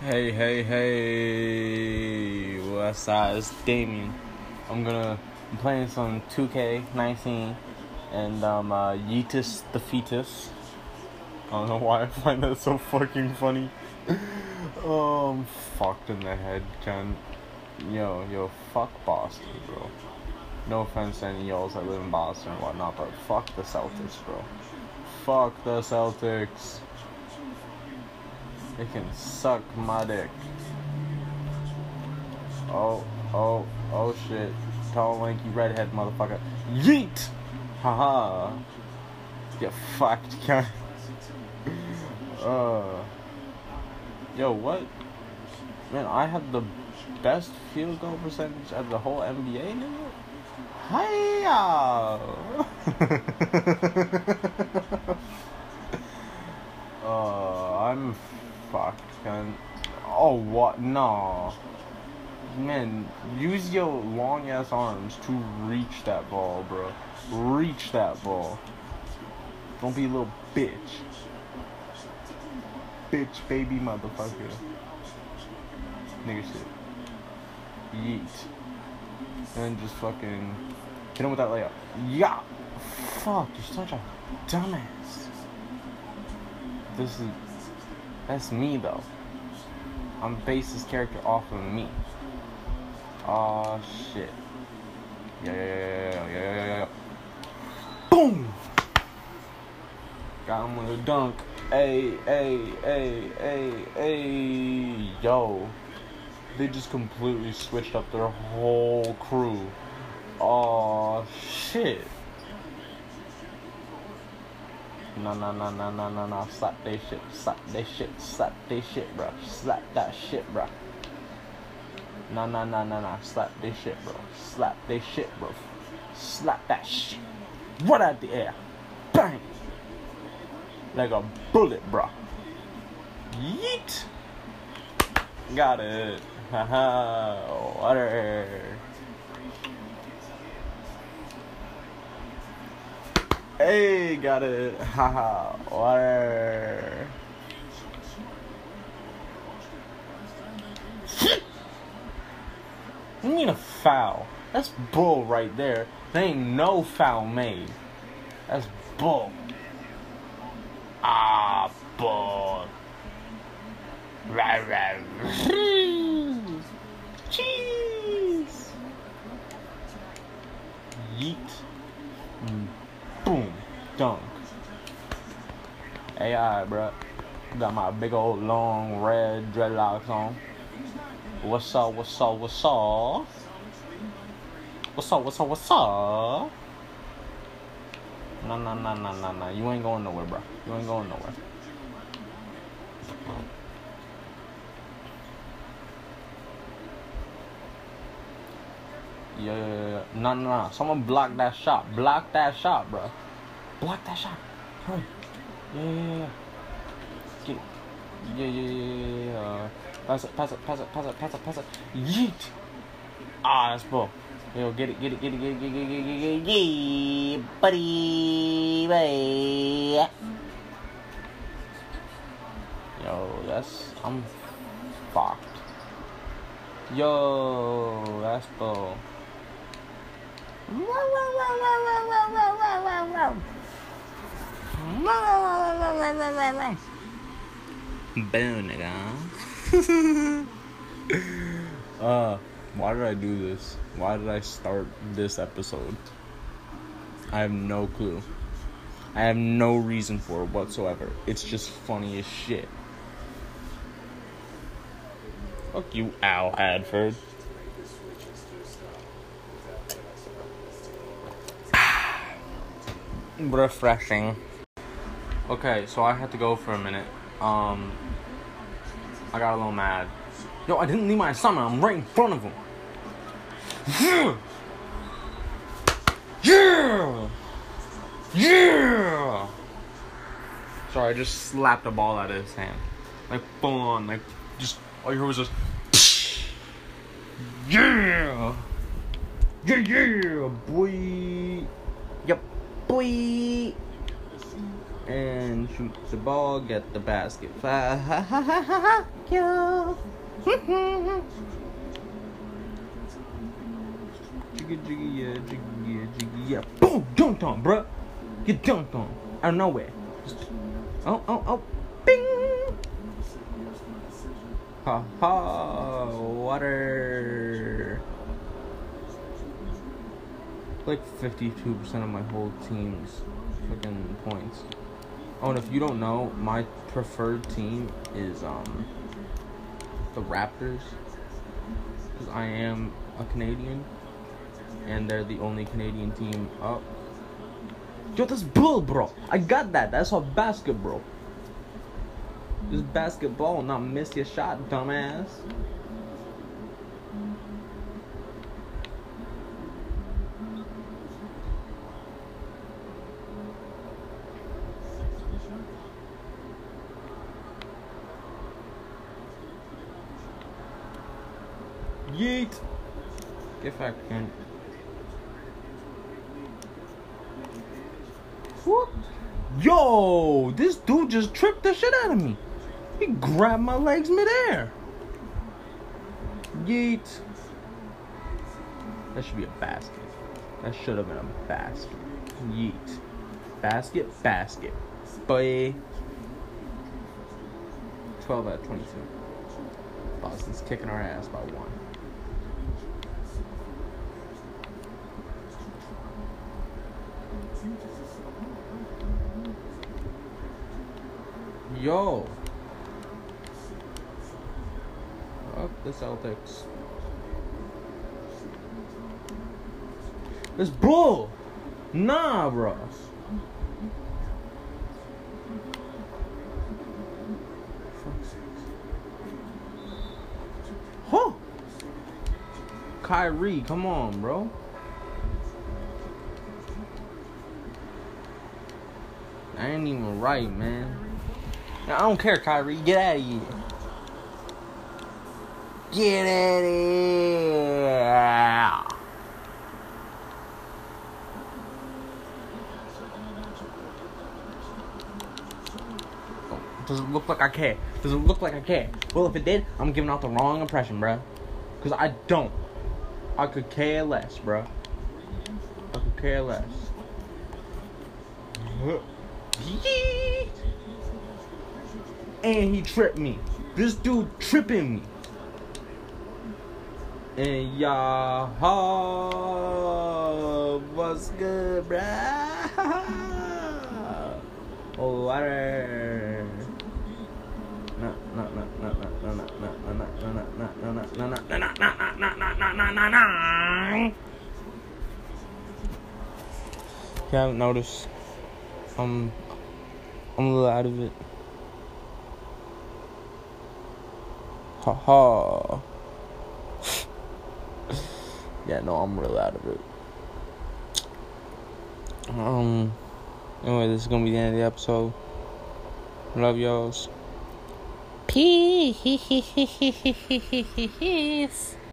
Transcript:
Hey, hey, hey, what's up? It's Damien. I'm gonna I'm playing some 2K19 and um uh, Yeetus the fetus. I don't know why I find that so fucking funny. oh, I'm fucked in the head, Ken. Yo, yo, fuck Boston, bro. No offense to any y'alls that live in Boston and whatnot, but fuck the Celtics, bro. Fuck the Celtics. They can suck my dick. Oh, oh, oh shit. Tall, lanky, redhead motherfucker. Yeet! Haha. Get fucked, cunt. uh. Yo, what? Man, I have the best field goal percentage of the whole NBA, nigga? Hiya! uh, I'm fucked, cunt. Oh, what? No. Man, use your long ass arms to reach that ball, bro. Reach that ball. Don't be a little bitch. Bitch, baby, motherfucker. Nigga shit. Yeet. And just fucking hit him with that layup. Yeah! Fuck, you're such a dumbass. This is. That's me, though. I'm based this character off of me. Oh shit. Yeah, yeah, yeah, yeah, yeah, yeah. Boom! Got him with a dunk. Hey, hey, hey, hey, hey, yo. They just completely switched up their whole crew. Oh shit. No, no, no, no, no, no, no. Slap they shit. Slap they shit. Slap they shit, bro. Slap that shit, bro. No, no, no, no, no. Slap they shit, bro. Slap they shit, bro. Slap that shit. Right out the air. Bang. Like a bullet, bro. Yeet. Got it. Haha. Water. Hey, got it. Haha. Water. You need a foul. That's bull right there. There ain't no foul made. That's bull. Ah, bull. Rah, rah. Cheese. Yeet. Dunk. AI, bruh. Got my big old long red dreadlocks on. What's up, what's up, what's up? What's up, what's up, what's up? Nah, nah, nah, nah, nah, nah. You ain't going nowhere, bro. You ain't going nowhere. Yeah, yeah, yeah. Nah, nah, nah. Someone block that shot. Block that shot, bro. Block that shot. Hurry. Yeah, yeah, yeah. Get it. Yeah, yeah, yeah, yeah, yeah. Pass it, pass it, pass it, pass it, pass it, pass it. Yeet. Ah, that's bull. Yo, get it, get it, get it, get it, get it, get it, get it, get it, buddy, buddy. Yo, that's, I'm fucked. Yo, that's bull. Boom, nigga. uh, why did I do this? Why did I start this episode? I have no clue. I have no reason for it whatsoever. It's just funny as shit. Fuck you, Al Horford. Refreshing. Okay, so I had to go for a minute. Um, I got a little mad. Yo, I didn't leave my assignment. I'm right in front of him. Yeah! Yeah! Yeah! Sorry, I just slapped the ball out of his hand. Like, full on. Like, just, all you heard was just. Yeah! Yeah, yeah, boy! Yep, boy! And shoot the ball, get the basket. Ha ha ha Yeah. Jiggy jiggy yeah, jiggy yeah, jiggy yeah. Boom! Dunked on, bruh. Get dunked on out of nowhere. Oh oh oh, bing! Ha ha! Water. Like fifty-two percent of my whole team's fucking points. Oh, and if you don't know, my preferred team is um the Raptors because I am a Canadian and they're the only Canadian team up. Yo, that's bull, bro. I got that. That's a basket, bro. This basketball, not miss your shot, dumbass. Yeet. Get back, man. What? Yo, this dude just tripped the shit out of me. He grabbed my legs midair. Yeet. That should be a basket. That should have been a basket. Yeet. Basket, basket. Boy. 12 out of 22. Boston's kicking our ass by one. Yo. Fuck the Celtics. It's bull. Nah, bro. Huh. Kyrie, come on, bro. I ain't even right, man. I don't care, Kyrie. Get out of here. Get out of here. Oh, doesn't look like I care. Does it look like I care. Well, if it did, I'm giving out the wrong impression, bro. Because I don't. I could care less, bro. I could care less. And he tripped me. This dude tripping me. And y'all, what's good, bruh? Oh, water. No, no, no, no, no, no, no, no, no, no, no, no, no, no, no, no, no. You haven't noticed. I'm, I'm a little out of it. Ha yeah, no, I'm real out of it. Um. Anyway, this is gonna be the end of the episode. Love y'alls. Peace.